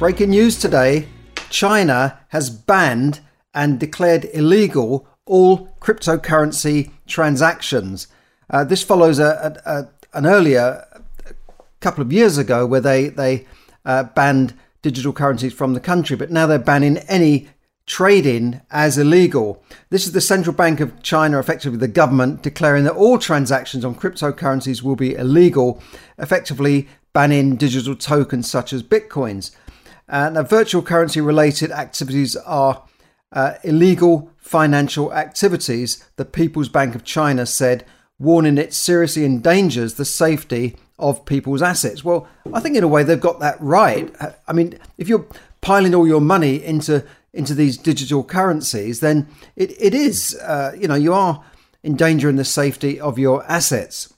Breaking news today China has banned and declared illegal all cryptocurrency transactions. Uh, this follows a, a, a, an earlier couple of years ago where they, they uh, banned digital currencies from the country, but now they're banning any trading as illegal. This is the central bank of China, effectively the government, declaring that all transactions on cryptocurrencies will be illegal, effectively banning digital tokens such as bitcoins. And uh, virtual currency related activities are uh, illegal financial activities, the People's Bank of China said, warning it seriously endangers the safety of people's assets. Well, I think in a way they've got that right. I mean, if you're piling all your money into into these digital currencies, then it, it is, uh, you know, you are endangering the safety of your assets.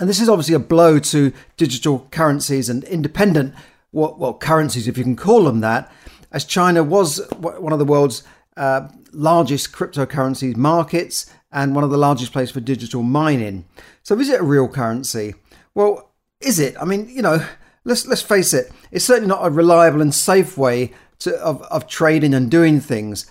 And this is obviously a blow to digital currencies and independent what well currencies, if you can call them that, as China was one of the world's uh, largest cryptocurrencies markets and one of the largest places for digital mining. So, is it a real currency? Well, is it? I mean, you know, let's let's face it. It's certainly not a reliable and safe way to, of of trading and doing things.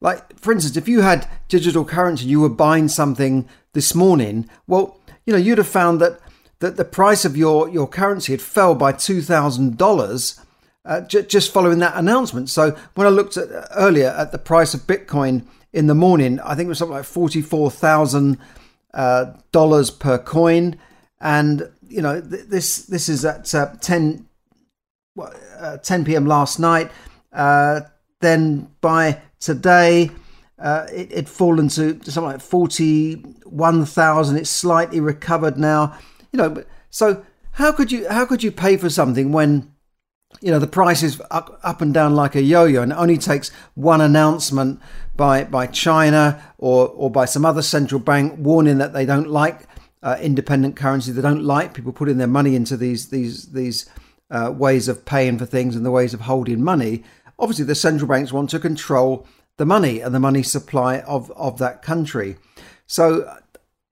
Like, for instance, if you had digital currency, you were buying something this morning. Well, you know, you'd have found that that the price of your, your currency had fell by $2,000 uh, j- just following that announcement. So when I looked at earlier at the price of Bitcoin in the morning, I think it was something like $44,000 uh, per coin. And, you know, th- this this is at uh, 10, uh, 10 p.m. last night. Uh, then by today, uh, it, had fallen to something like 41,000. It's slightly recovered now you know, so how could you how could you pay for something when you know the price is up, up and down like a yo-yo and it only takes one announcement by by China or or by some other central bank warning that they don't like uh, independent currency they don't like people putting their money into these these these uh, ways of paying for things and the ways of holding money. Obviously the central banks want to control the money and the money supply of of that country. So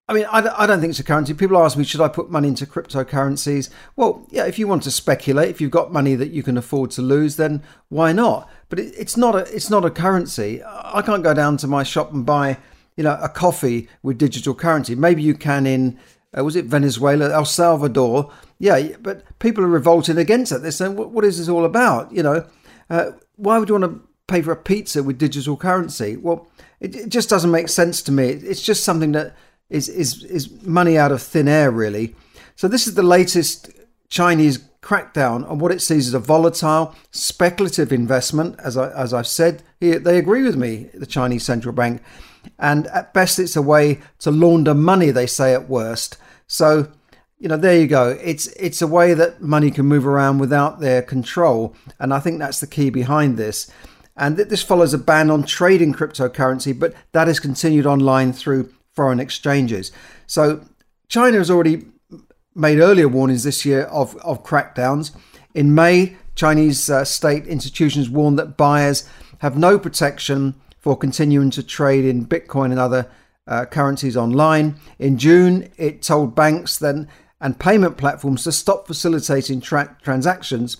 I mean, I, I don't think it's a currency. People ask me, should I put money into cryptocurrencies? Well, yeah, if you want to speculate, if you've got money that you can afford to lose, then why not? But it, it's not a it's not a currency. I can't go down to my shop and buy, you know, a coffee with digital currency. Maybe you can in uh, was it Venezuela, El Salvador? Yeah, but people are revolting against it. They're saying, what, what is this all about? You know, uh, why would you want to pay for a pizza with digital currency? Well, it, it just doesn't make sense to me. It's just something that is, is, is money out of thin air, really. So, this is the latest Chinese crackdown on what it sees as a volatile, speculative investment. As, I, as I've said, they agree with me, the Chinese central bank. And at best, it's a way to launder money, they say at worst. So, you know, there you go. It's it's a way that money can move around without their control, and I think that's the key behind this. And this follows a ban on trading cryptocurrency, but that is continued online through foreign exchanges. So China has already made earlier warnings this year of, of crackdowns. In May, Chinese uh, state institutions warned that buyers have no protection for continuing to trade in Bitcoin and other uh, currencies online. In June, it told banks then and payment platforms to stop facilitating tra- transactions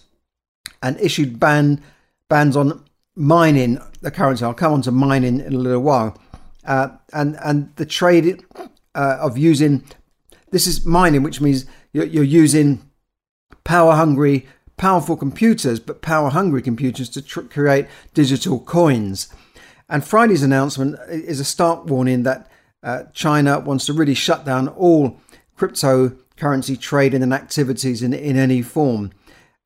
and issued ban bans on mining the currency. I'll come on to mining in a little while uh, and and the trade uh, of using this is mining, which means you're, you're using power hungry, powerful computers, but power hungry computers to tr- create digital coins. And Friday's announcement is a stark warning that uh, China wants to really shut down all cryptocurrency trading and activities in, in any form.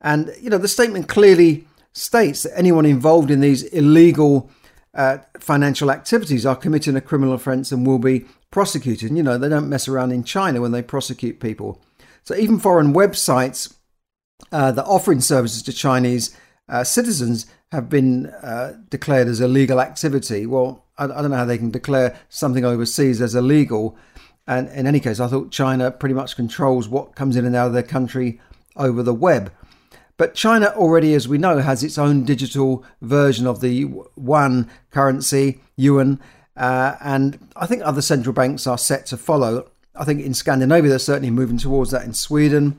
And, you know, the statement clearly states that anyone involved in these illegal uh, financial activities are committing a criminal offence and will be prosecuted. And, you know, they don't mess around in China when they prosecute people. So even foreign websites uh, that offering services to Chinese uh, citizens have been uh, declared as illegal activity. Well, I, I, don't know how they can declare something overseas as illegal. And in any case, I thought China pretty much controls what comes in and out of their country over the web. But China already, as we know, has its own digital version of the one currency, yuan, uh, and I think other central banks are set to follow. I think in Scandinavia, they're certainly moving towards that in Sweden.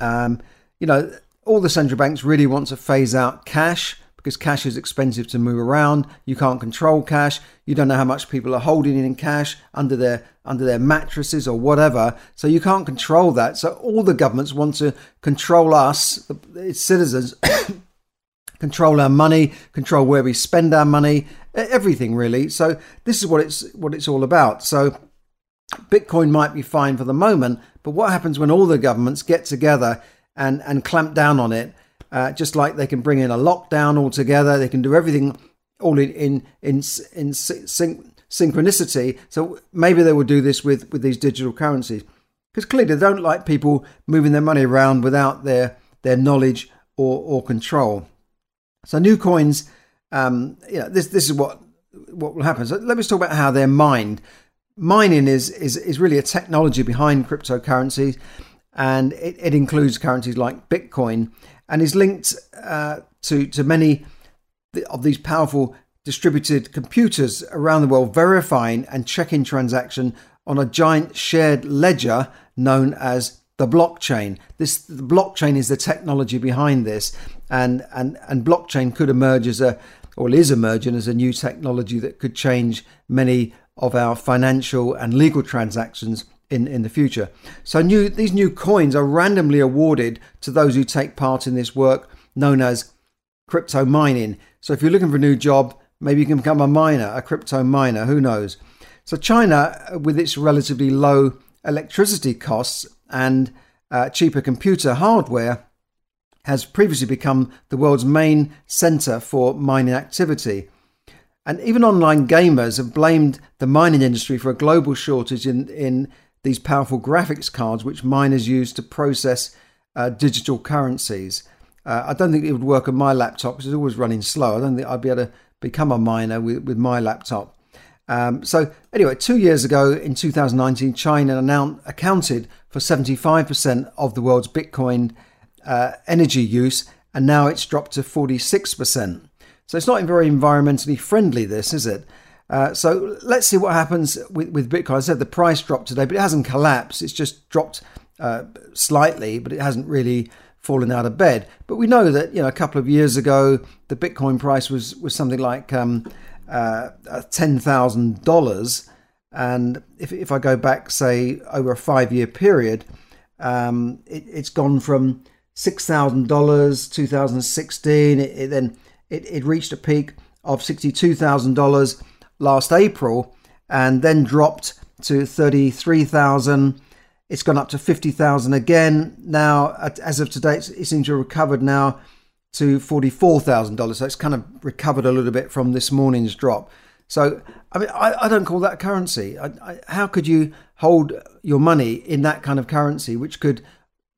Um, you know, all the central banks really want to phase out cash because cash is expensive to move around. You can't control cash. You don't know how much people are holding in cash under their under their mattresses or whatever. So you can't control that. So all the governments want to control us, its citizens, control our money, control where we spend our money, everything really. So this is what it's what it's all about. So Bitcoin might be fine for the moment, but what happens when all the governments get together and and clamp down on it? Uh, just like they can bring in a lockdown altogether, they can do everything all in in in, in syn- synchronicity. So maybe they will do this with with these digital currencies because clearly they don't like people moving their money around without their their knowledge or or control. So new coins, um, you know, this this is what what will happen. So let me talk about how they're mined. Mining is is is really a technology behind cryptocurrencies, and it, it includes currencies like Bitcoin and is linked uh, to to many of these powerful distributed computers around the world, verifying and checking transaction on a giant shared ledger known as the blockchain. This the blockchain is the technology behind this, and and and blockchain could emerge as a or is emerging as a new technology that could change many of our financial and legal transactions in, in the future. So new these new coins are randomly awarded to those who take part in this work known as crypto mining. So if you're looking for a new job, maybe you can become a miner, a crypto miner, who knows. So China with its relatively low electricity costs and uh, cheaper computer hardware has previously become the world's main center for mining activity. And even online gamers have blamed the mining industry for a global shortage in, in these powerful graphics cards which miners use to process uh, digital currencies. Uh, I don't think it would work on my laptop because it's always running slow. I don't think I'd be able to become a miner with, with my laptop. Um, so, anyway, two years ago in 2019, China announced, accounted for 75% of the world's Bitcoin uh, energy use, and now it's dropped to 46%. So, it's not very environmentally friendly, this, is it? Uh, so let's see what happens with, with Bitcoin. I said the price dropped today, but it hasn't collapsed. It's just dropped uh, slightly, but it hasn't really fallen out of bed. But we know that you know a couple of years ago the Bitcoin price was was something like um, uh, ten thousand dollars, and if if I go back say over a five year period, um, it, has gone from six thousand dollars 2016. It, it then it, it reached a peak of sixty two thousand dollars last April and then dropped to 33,000. It's gone up to 50,000 again. Now, as of today, it seems to have recovered now to $44,000. So it's kind of recovered a little bit from this morning's drop. So, I mean, I, I don't call that currency. I, I, how could you hold your money in that kind of currency, which could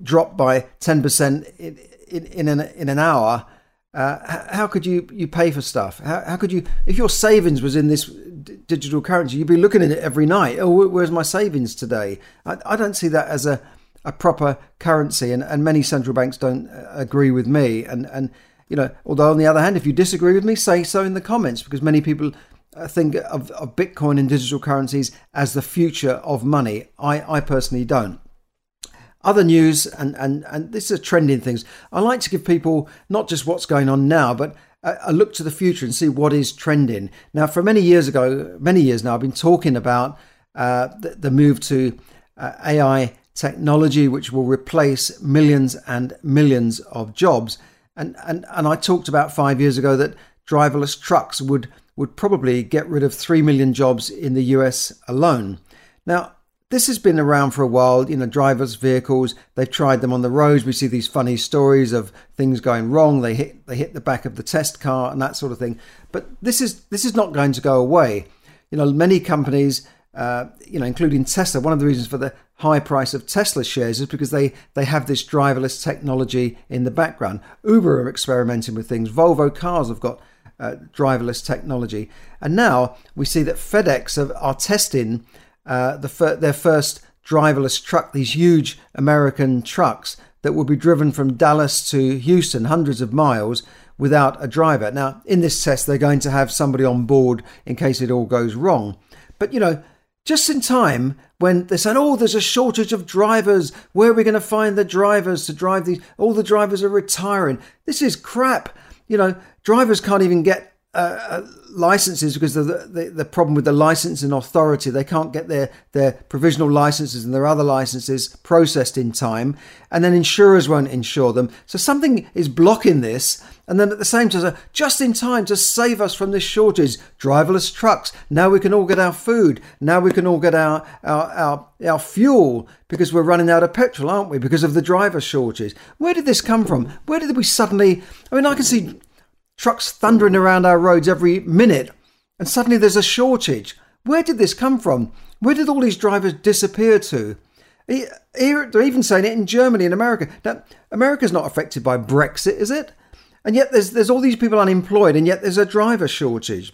drop by 10% in, in, in, an, in an hour uh, how could you you pay for stuff? How, how could you if your savings was in this d- digital currency, you'd be looking at it every night. Oh, where's my savings today? I, I don't see that as a, a proper currency, and, and many central banks don't uh, agree with me. And and you know, although on the other hand, if you disagree with me, say so in the comments because many people uh, think of, of Bitcoin and digital currencies as the future of money. I, I personally don't. Other news, and, and, and this is a trending things. I like to give people not just what's going on now, but a, a look to the future and see what is trending. Now, for many years ago, many years now, I've been talking about uh, the, the, move to uh, AI technology, which will replace millions and millions of jobs. And, and, and I talked about five years ago that driverless trucks would, would probably get rid of 3 million jobs in the US alone. Now, this has been around for a while, you know, driverless vehicles, they've tried them on the roads. We see these funny stories of things going wrong. They hit they hit the back of the test car and that sort of thing. But this is this is not going to go away. You know, many companies uh, you know, including Tesla. One of the reasons for the high price of Tesla shares is because they, they have this driverless technology in the background. Uber are experimenting with things. Volvo cars have got uh, driverless technology. And now we see that FedEx are, are testing uh, the fir- their first driverless truck, these huge American trucks that will be driven from Dallas to Houston, hundreds of miles, without a driver. Now, in this test, they're going to have somebody on board in case it all goes wrong. But, you know, just in time when they're saying, oh, there's a shortage of drivers. Where are we going to find the drivers to drive these? All the drivers are retiring. This is crap. You know, drivers can't even get uh, uh, licenses because the, the, the, problem with the licensing authority. They can't get their, their provisional licenses and their other licenses processed in time, and then insurers won't insure them. So something is blocking this. And then at the same time, just in time to save us from this shortage, driverless trucks. Now we can all get our food. Now we can all get our, our, our, our fuel because we're running out of petrol, aren't we? Because of the driver shortage. Where did this come from? Where did we suddenly? I mean, I can see trucks thundering around our roads every minute, and suddenly there's a shortage. Where did this come from? Where did all these drivers disappear to? They're even saying it in Germany and America. Now, America's not affected by Brexit, is it? And yet there's, there's all these people unemployed, and yet there's a driver shortage.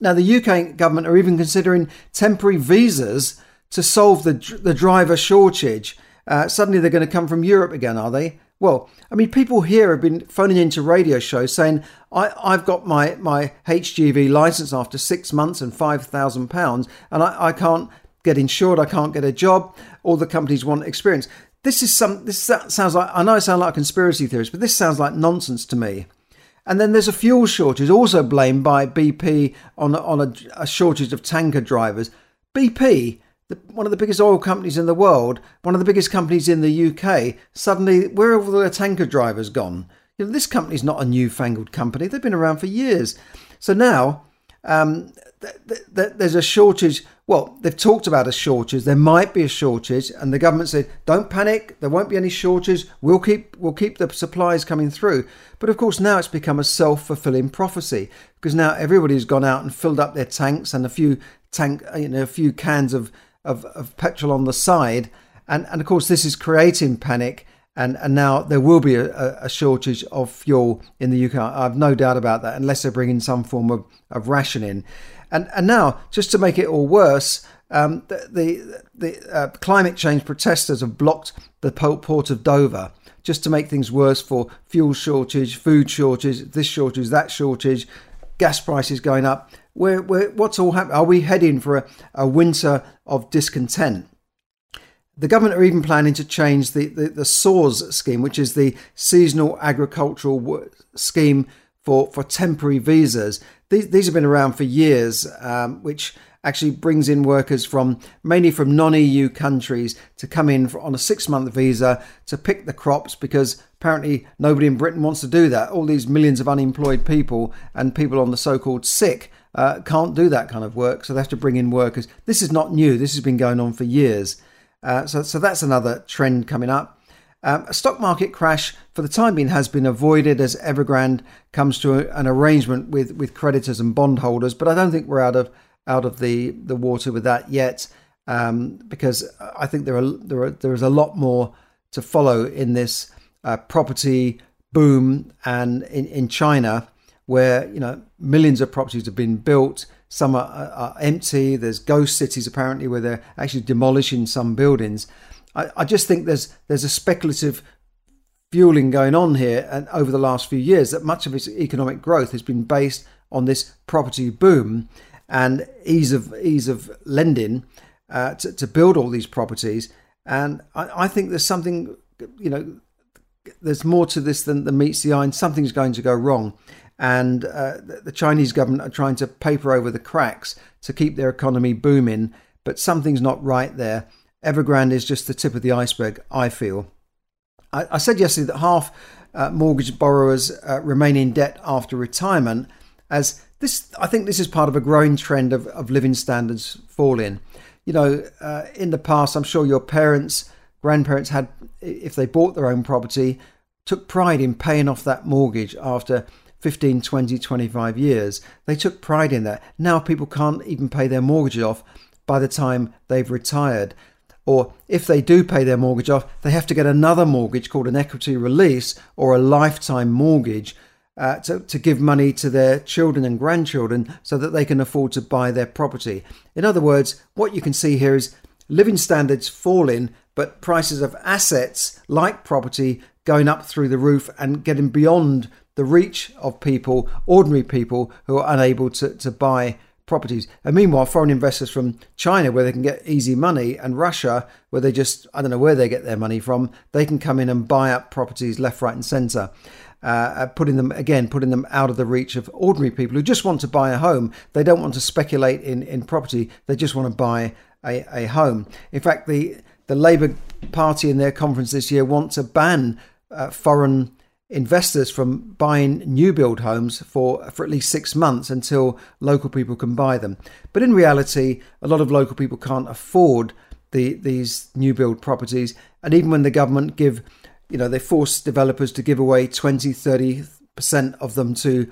Now, the UK government are even considering temporary visas to solve the, the driver shortage. Uh, suddenly they're going to come from Europe again, are they? Well, I mean, people here have been phoning into radio shows saying, I, I've got my, my HGV license after six months and £5,000, and I, I can't get insured, I can't get a job. All the companies want experience. This is some, this sounds like, I know I sound like a conspiracy theorist, but this sounds like nonsense to me. And then there's a fuel shortage, also blamed by BP on, on a, a shortage of tanker drivers. BP the, one of the biggest oil companies in the world, one of the biggest companies in the UK, suddenly where have all the tanker drivers gone? You know, this company's not a newfangled company; they've been around for years. So now um, th- th- there's a shortage. Well, they've talked about a shortage. There might be a shortage, and the government said, "Don't panic. There won't be any shortage. We'll keep we'll keep the supplies coming through." But of course, now it's become a self fulfilling prophecy because now everybody's gone out and filled up their tanks and a few tank, you know, a few cans of of, of petrol on the side. And, and of course, this is creating panic. And, and now there will be a, a shortage of fuel in the UK. I have no doubt about that, unless they bring in some form of, of rationing. And, and now, just to make it all worse, um, the, the, the uh, climate change protesters have blocked the port of Dover just to make things worse for fuel shortage, food shortage, this shortage, that shortage, gas prices going up. Where, where, what's all happening? Are we heading for a, a winter of discontent? The government are even planning to change the, the, the scheme, which is the seasonal agricultural scheme for, for temporary visas. These, these have been around for years, um, which actually brings in workers from mainly from non-EU countries to come in on a six-month visa to pick the crops because apparently nobody in Britain wants to do that. All these millions of unemployed people and people on the so-called sick uh, can't do that kind of work, so they have to bring in workers. This is not new. This has been going on for years. Uh, so, so that's another trend coming up. Um, a stock market crash, for the time being, has been avoided as Evergrande comes to a, an arrangement with, with creditors and bondholders. But I don't think we're out of out of the, the water with that yet, um, because I think there are there are there is a lot more to follow in this uh, property boom and in, in China where you know millions of properties have been built. Some are, are empty. There's ghost cities apparently where they're actually demolishing some buildings. I, I just think there's there's a speculative fueling going on here, and over the last few years, that much of its economic growth has been based on this property boom and ease of ease of lending uh, to, to build all these properties. And I, I think there's something, you know, there's more to this than, than meets the eye, and something's going to go wrong and uh, the Chinese government are trying to paper over the cracks to keep their economy booming, but something's not right there. Evergrande is just the tip of the iceberg, I feel. I, I said yesterday that half uh, mortgage borrowers uh, remain in debt after retirement, as this, I think this is part of a growing trend of, of living standards falling. You know, uh, in the past, I'm sure your parents, grandparents had, if they bought their own property, took pride in paying off that mortgage after 15, 20, 25 years. They took pride in that. Now people can't even pay their mortgage off by the time they've retired. Or if they do pay their mortgage off, they have to get another mortgage called an equity release or a lifetime mortgage uh, to, to give money to their children and grandchildren so that they can afford to buy their property. In other words, what you can see here is living standards falling, but prices of assets like property going up through the roof and getting beyond the reach of people, ordinary people who are unable to, to buy properties. And meanwhile, foreign investors from China, where they can get easy money, and Russia, where they just, I don't know where they get their money from, they can come in and buy up properties left, right, and centre. Uh, uh, putting them again, putting them out of the reach of ordinary people who just want to buy a home. They don't want to speculate in, in property. They just want to buy a, a home. In fact, the the Labour Party in their conference this year want to ban uh, foreign investors from buying new build homes for, for at least six months until local people can buy them. But in reality, a lot of local people can't afford the, these new build properties. And even when the government give, you know, they force developers to give away 20, 30% of them to,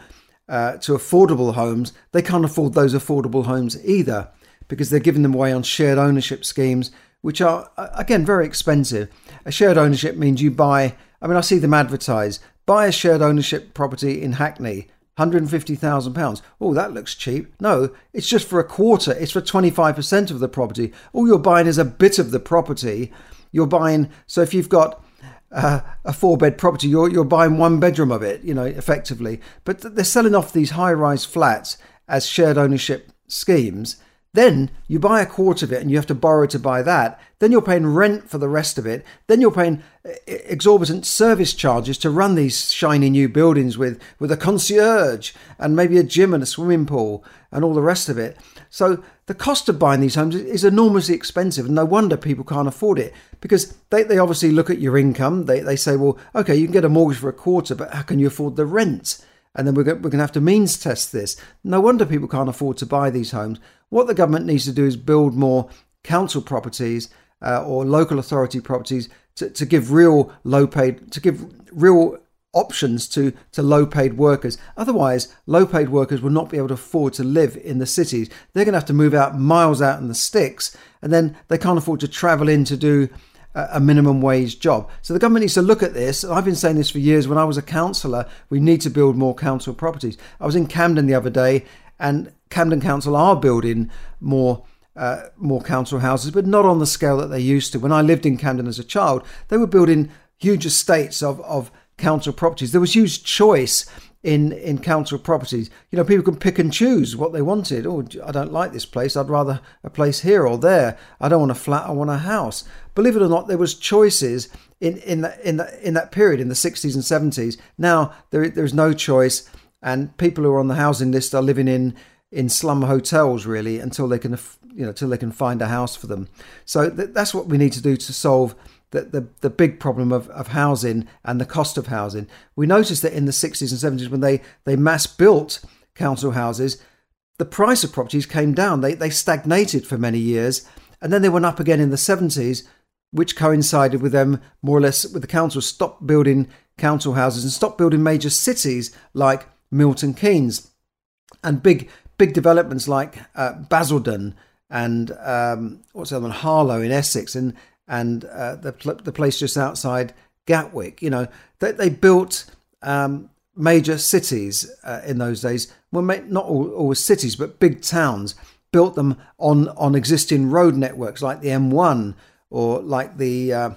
uh, to affordable homes, they can't afford those affordable homes either because they're giving them away on shared ownership schemes, which are, again, very expensive. A shared ownership means you buy I mean, I see them advertise buy a shared ownership property in Hackney, £150,000. Oh, that looks cheap. No, it's just for a quarter, it's for 25% of the property. All you're buying is a bit of the property. You're buying, so if you've got uh, a four bed property, you're, you're buying one bedroom of it, you know, effectively. But they're selling off these high rise flats as shared ownership schemes then you buy a quarter of it and you have to borrow to buy that. Then you're paying rent for the rest of it. Then you're paying uh, exorbitant service charges to run these shiny new buildings with, with a concierge and maybe a gym and a swimming pool and all the rest of it. So the cost of buying these homes is enormously expensive. And no wonder people can't afford it because they, they obviously look at your income. They, they say, well, okay, you can get a mortgage for a quarter, but how can you afford the rent? And then we're going, to have to means test this. No wonder people can't afford to buy these homes. What the government needs to do is build more council properties uh, or local authority properties to, to give real low paid, to give real options to, to low paid workers. Otherwise, low paid workers will not be able to afford to live in the cities. They're going to have to move out miles out in the sticks, and then they can't afford to travel in to do a minimum wage job. So the government needs to look at this. I've been saying this for years. When I was a councillor, we need to build more council properties. I was in Camden the other day, and Camden Council are building more. Uh, more council houses, but not on the scale that they used to. When I lived in Camden as a child, they were building huge estates of, of council properties. There was huge choice in in council properties. You know, people can pick and choose what they wanted. Oh, I don't like this place. I'd rather a place here or there. I don't want a flat. I want a house. Believe it or not, there was choices in in that in that in that period in the 60s and 70s. Now there there's no choice, and people who are on the housing list are living in in slum hotels really until they can you know until they can find a house for them. So th- that's what we need to do to solve the, the, the big problem of, of housing and the cost of housing. We noticed that in the 60s and 70s, when they, they mass built council houses, the price of properties came down. They, they stagnated for many years, and then they went up again in the 70s, which coincided with them more or less with the council stopped building council houses and stopped building major cities like Milton Keynes and big big developments like uh, Basildon and um, what's the other one, Harlow in Essex and and uh, the the place just outside Gatwick. You know, they, they built um, major cities uh, in those days. Well, not all, cities, but big towns. Built them on on existing road networks like the M1 or like the uh,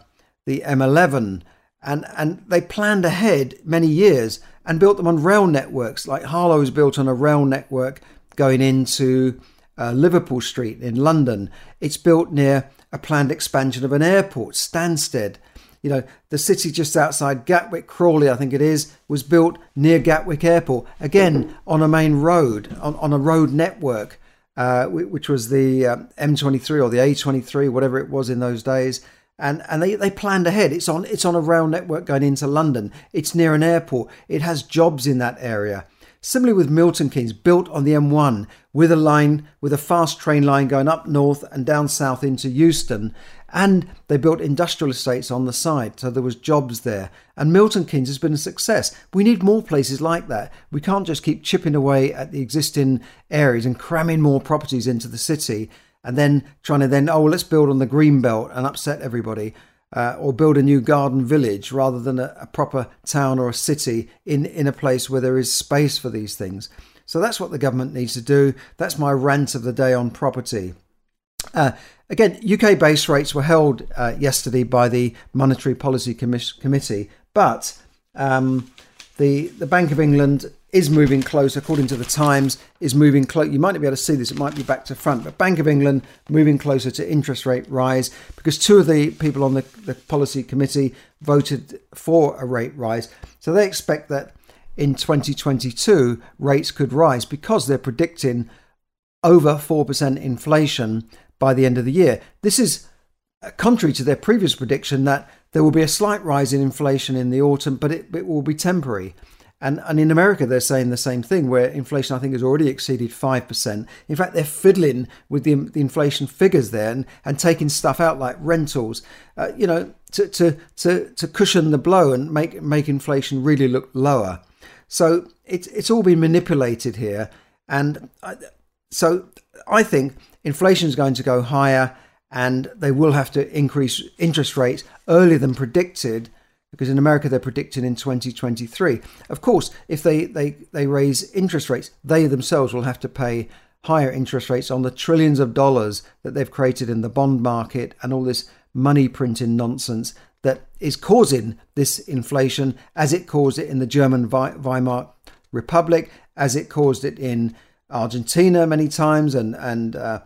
the M11, and and they planned ahead many years and built them on rail networks. Like Harlow was built on a rail network going into uh, Liverpool Street in London. It's built near a planned expansion of an airport, Stansted. You know, the city just outside Gatwick, Crawley, I think it is, was built near Gatwick Airport, again on a main road, on, on a road network, uh, which was the uh, M23 or the A23, whatever it was in those days. And and they, they planned ahead. It's on it's on a rail network going into London. It's near an airport. It has jobs in that area. Similarly with Milton Keynes, built on the M1 with a line, with a fast train line going up north and down south into Euston. And they built industrial estates on the side, so there was jobs there. And Milton Keynes has been a success. We need more places like that. We can't just keep chipping away at the existing areas and cramming more properties into the city and then trying to then, oh, let's build on the green belt and upset everybody. Uh, or build a new garden village rather than a, a, proper town or a city in, in a place where there is space for these things. So that's what the government needs to do. That's my rant of the day on property. Uh, again, UK base rates were held uh, yesterday by the Monetary Policy Commis- Committee, but um, the the Bank of England is moving close, according to the Times, is moving close. You might not be able to see this; it might be back to front, but Bank of England moving closer to interest rate rise because two of the people on the, the policy committee voted for a rate rise. So they expect that in 2022 rates could rise because they're predicting over 4% inflation by the end of the year. This is uh, contrary to their previous prediction that there will be a slight rise in inflation in the autumn, but it, it will be temporary. And, and in America, they're saying the same thing, where inflation, I think, has already exceeded 5%. In fact, they're fiddling with the, the inflation figures there and, and taking stuff out like rentals, uh, you know, to, to, to, to cushion the blow and make, make inflation really look lower. So it's, it's all been manipulated here. And I, so I think inflation is going to go higher and they will have to increase interest rates earlier than predicted because in America they're predicting in 2023. Of course, if they, they, they raise interest rates, they themselves will have to pay higher interest rates on the trillions of dollars that they've created in the bond market and all this money printing nonsense that is causing this inflation as it caused it in the German Weimar Republic, as it caused it in Argentina many times and, and uh,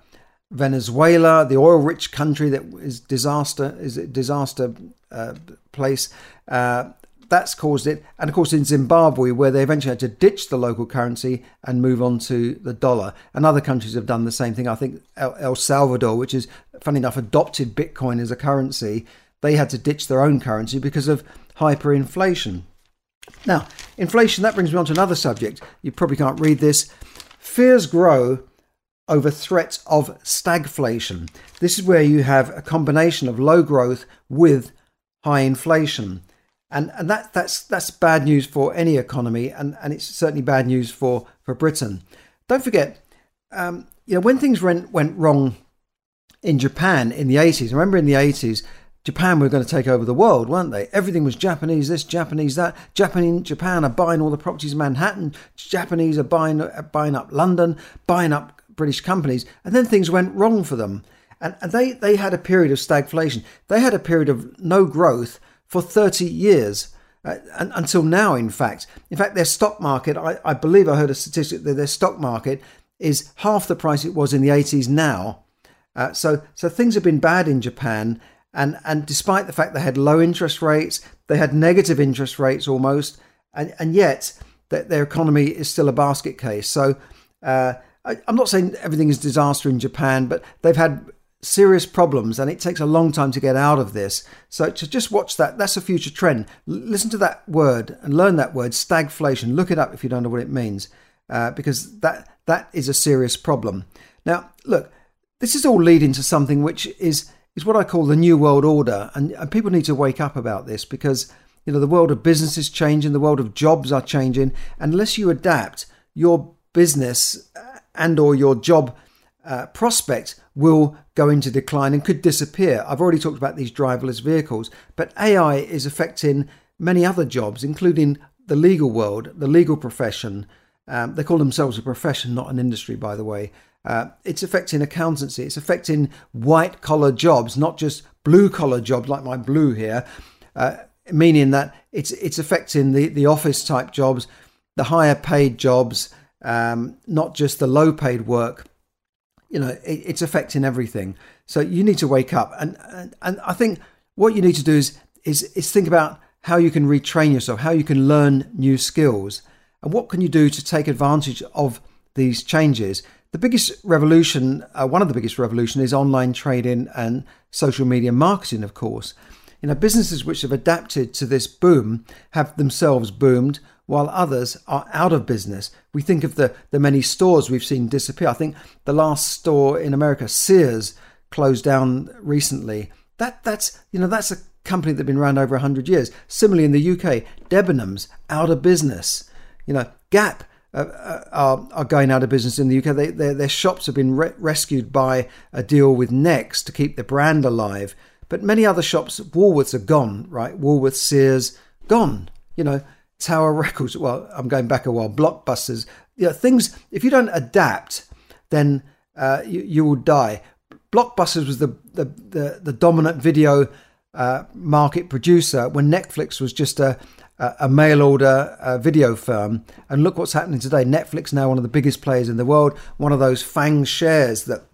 Venezuela, the oil-rich country that is disaster is a disaster uh, place. Uh, that's caused it, and of course in Zimbabwe, where they eventually had to ditch the local currency and move on to the dollar. And other countries have done the same thing. I think El, El Salvador, which is funny enough adopted Bitcoin as a currency, they had to ditch their own currency because of hyperinflation. Now, inflation, that brings me on to another subject. You probably can't read this. Fears grow over threat of stagflation. This is where you have a combination of low growth with high inflation. And, and that, that's, that's bad news for any economy, and, and it's certainly bad news for, for Britain. Don't forget, um, you know, when things went, went wrong in Japan in the 80s, remember in the 80s, Japan were going to take over the world, weren't they? Everything was Japanese, this, Japanese, that. Japan, Japan are buying all the properties in Manhattan. Japanese are buying, buying up London, buying up British companies, and then things went wrong for them. And, and they, they had a period of stagflation. They had a period of no growth for 30 years. Uh, and, until now, in fact. In fact, their stock market, I, I believe I heard a statistic that their stock market is half the price it was in the 80s now. Uh, so, so things have been bad in Japan. And, and despite the fact they had low interest rates, they had negative interest rates almost, and, and yet that their economy is still a basket case. So uh, I, am not saying everything is disaster in Japan, but they've had serious problems and it takes a long time to get out of this. So to just watch that, that's a future trend. L- listen to that word and learn that word, stagflation. Look it up if you don't know what it means, uh, because that that is a serious problem. Now, look, this is all leading to something which is is what I call the new world order, and, and people need to wake up about this because you know the world of business is changing, the world of jobs are changing. Unless you adapt, your business and or your job uh, prospect will go into decline and could disappear. I've already talked about these driverless vehicles, but AI is affecting many other jobs, including the legal world, the legal profession. Um, they call themselves a profession, not an industry, by the way. Uh, it's affecting accountancy. It's affecting white collar jobs, not just blue collar jobs like my blue here. Uh, meaning that it's it's affecting the, the office type jobs, the higher paid jobs, um, not just the low paid work. You know, it, it's affecting everything. So you need to wake up, and, and and I think what you need to do is is is think about how you can retrain yourself, how you can learn new skills, and what can you do to take advantage of these changes. The biggest revolution, uh, one of the biggest revolution, is online trading and social media marketing. Of course, you know businesses which have adapted to this boom have themselves boomed while others are out of business. We think of the, the many stores we've seen disappear. I think the last store in America, Sears, closed down recently. That that's you know that's a company that's been around over 100 years. Similarly in the UK, Debenhams out of business. You know, Gap uh, are, are going out of business in the UK. They, their, their shops have been re- rescued by a deal with Next to keep the brand alive. But many other shops, Woolworths are gone, right? Woolworths, Sears, gone. You know, Tower Records. Well, I'm going back a while. Blockbusters. You know, things. If you don't adapt, then uh, you, you will die. Blockbusters was the the the, the dominant video uh, market producer when Netflix was just a a mail order uh, video firm. And look what's happening today. Netflix now one of the biggest players in the world. One of those FANG shares that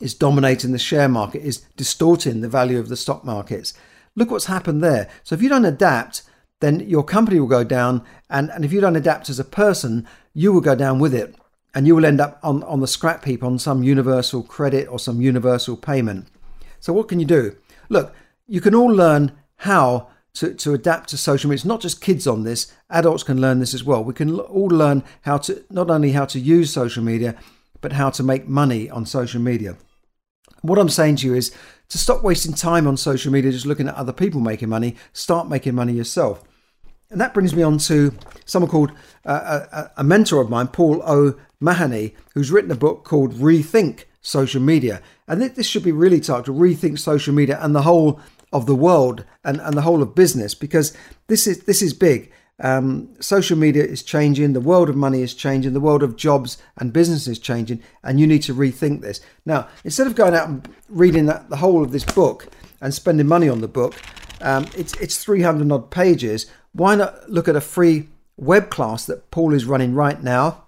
is dominating the share market, is distorting the value of the stock markets. Look what's happened there. So if you don't adapt, then your company will go down. And, and if you don't adapt as a person, you will go down with it. And you will end up on, on the scrap heap on some universal credit or some universal payment. So what can you do? Look, you can all learn how to, to adapt to social media. It's not just kids on this, adults can learn this as well. We can all learn how to not only how to use social media, but how to make money on social media. What I'm saying to you is to stop wasting time on social media just looking at other people making money, start making money yourself. And that brings me on to someone called uh, a, a, mentor of mine, Paul O'Mahony, who's written a book called Rethink Social Media. And this should be really titled Rethink Social Media and the whole of the world and, and the whole of business because this is this is big. Um, social media is changing, the world of money is changing, the world of jobs and business is changing, and you need to rethink this. Now, instead of going out and reading the whole of this book and spending money on the book, um, it's it's 300 odd pages. Why not look at a free web class that Paul is running right now?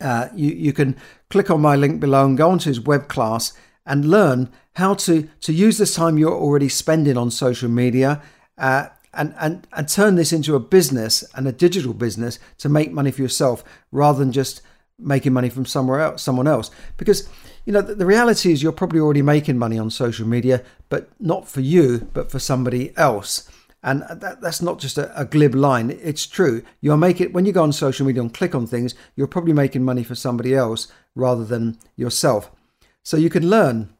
Uh, you you can click on my link below and go onto his web class and learn how to, to use this time you're already spending on social media uh, and, and, and turn this into a business and a digital business to make money for yourself rather than just making money from somewhere else, someone else. Because, you know, the, the reality is you're probably already making money on social media, but not for you, but for somebody else. And that, that's not just a, a, glib line. It's true. You're making when you go on social media and click on things, you're probably making money for somebody else rather than yourself. So you can learn,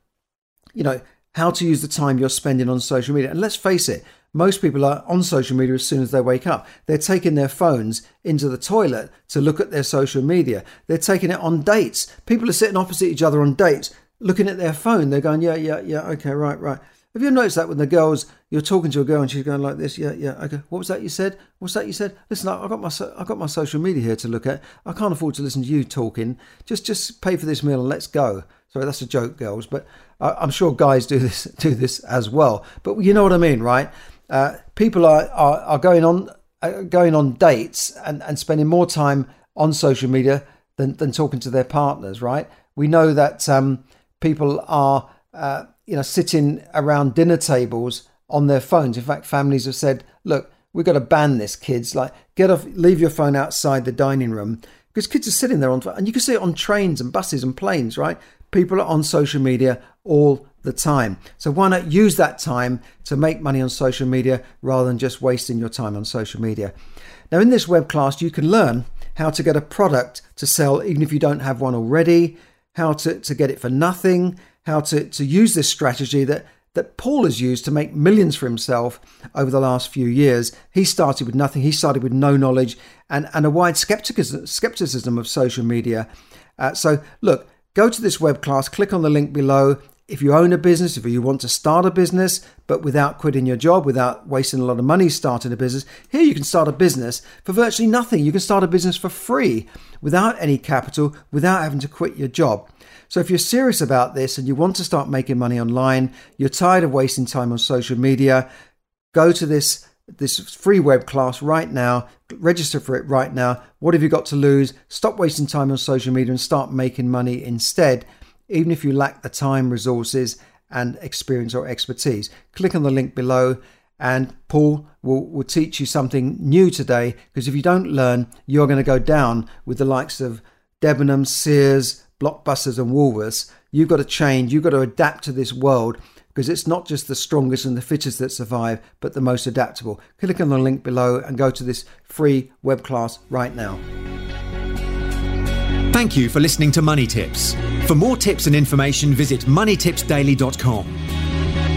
you know, how to use the time you're spending on social media. And let's face it, most people are on social media as soon as they wake up. They're taking their phones into the toilet to look at their social media. They're taking it on dates. People are sitting opposite each other on dates, looking at their phone. They're going, yeah, yeah, yeah, okay, right, right. Have you noticed that when the girls, you're talking to a girl and she's going like this, yeah, yeah, okay. What was that you said? What's that you said? Listen, I, have got my, I got my social media here to look at. I can't afford to listen to you talking. Just, just pay for this meal and let's go. Sorry, that's a joke, girls, but I'm sure guys do this do this as well. But you know what I mean, right? Uh, people are, are, are going on uh, going on dates and, and spending more time on social media than, than talking to their partners, right? We know that um, people are uh, you know sitting around dinner tables on their phones. In fact, families have said, "Look, we've got to ban this, kids. Like, get off, leave your phone outside the dining room." Because kids are sitting there on, and you can see it on trains and buses and planes, right? People are on social media all the time. So why not use that time to make money on social media rather than just wasting your time on social media? Now, in this web class, you can learn how to get a product to sell even if you don't have one already, how to, to get it for nothing, how to, to use this strategy that, that Paul has used to make millions for himself over the last few years. He started with nothing, he started with no knowledge and, and a wide skepticism, skepticism of social media. Uh, so, look, Go to this web class, click on the link below. If you own a business, if you want to start a business, but without quitting your job, without wasting a lot of money starting a business, here you can start a business for virtually nothing. You can start a business for free without any capital, without having to quit your job. So if you're serious about this and you want to start making money online, you're tired of wasting time on social media, go to this this free web class right now. Register for it right now. What have you got to lose? Stop wasting time on social media and start making money instead, even if you lack the time, resources, and experience or expertise. Click on the link below and Paul will, will teach you something new today because if you don't learn, you're going to go down with the likes of Debenhams, Sears, Blockbusters, and Woolworths. You've got to change, you've got to adapt to this world because it's not just the strongest and the fittest that survive, but the most adaptable. Click on the link below and go to this free web class right now. Thank you for listening to Money Tips. For more tips and information, visit moneytipsdaily.com.